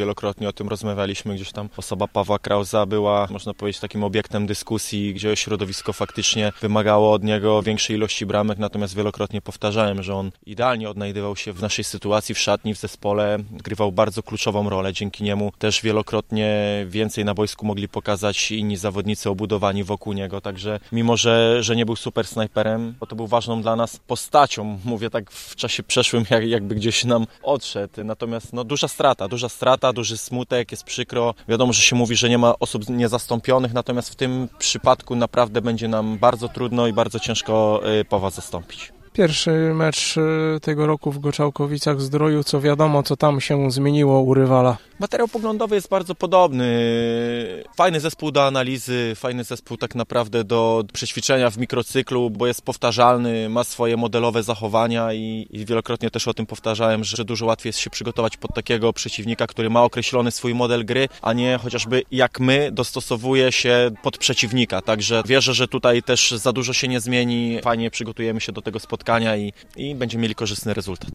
wielokrotnie o tym rozmawialiśmy, gdzieś tam osoba Pawła Krauza była, można powiedzieć, takim obiektem dyskusji, gdzie środowisko faktycznie wymagało od niego większej ilości bramek, natomiast wielokrotnie powtarzałem, że on idealnie odnajdywał się w naszej sytuacji, w szatni, w zespole, grywał bardzo kluczową rolę, dzięki niemu też wielokrotnie więcej na boisku mogli pokazać inni zawodnicy obudowani wokół niego, także mimo, że, że nie był super snajperem, to, był ważną dla nas postacią, mówię tak w czasie przeszłym, jak, jakby gdzieś nam odszedł, natomiast no, duża strata, duża strata, duży smutek, jest przykro, wiadomo, że się mówi, że nie ma osób niezastąpionych, natomiast w tym przypadku naprawdę będzie nam bardzo trudno i bardzo ciężko y, Pawła zastąpić. Pierwszy mecz y, tego roku w Goczałkowicach Zdroju, co wiadomo, co tam się zmieniło u rywala. Materiał poglądowy jest bardzo podobny. Fajny zespół do analizy, fajny zespół tak naprawdę do przećwiczenia w mikrocyklu, bo jest powtarzalny, ma swoje modelowe zachowania i, i wielokrotnie też o tym powtarzałem, że dużo łatwiej jest się przygotować pod takiego przeciwnika, który ma określony swój model gry, a nie chociażby jak my dostosowuje się pod przeciwnika. Także wierzę, że tutaj też za dużo się nie zmieni. Fajnie przygotujemy się do tego spotkania i, i będziemy mieli korzystny rezultat.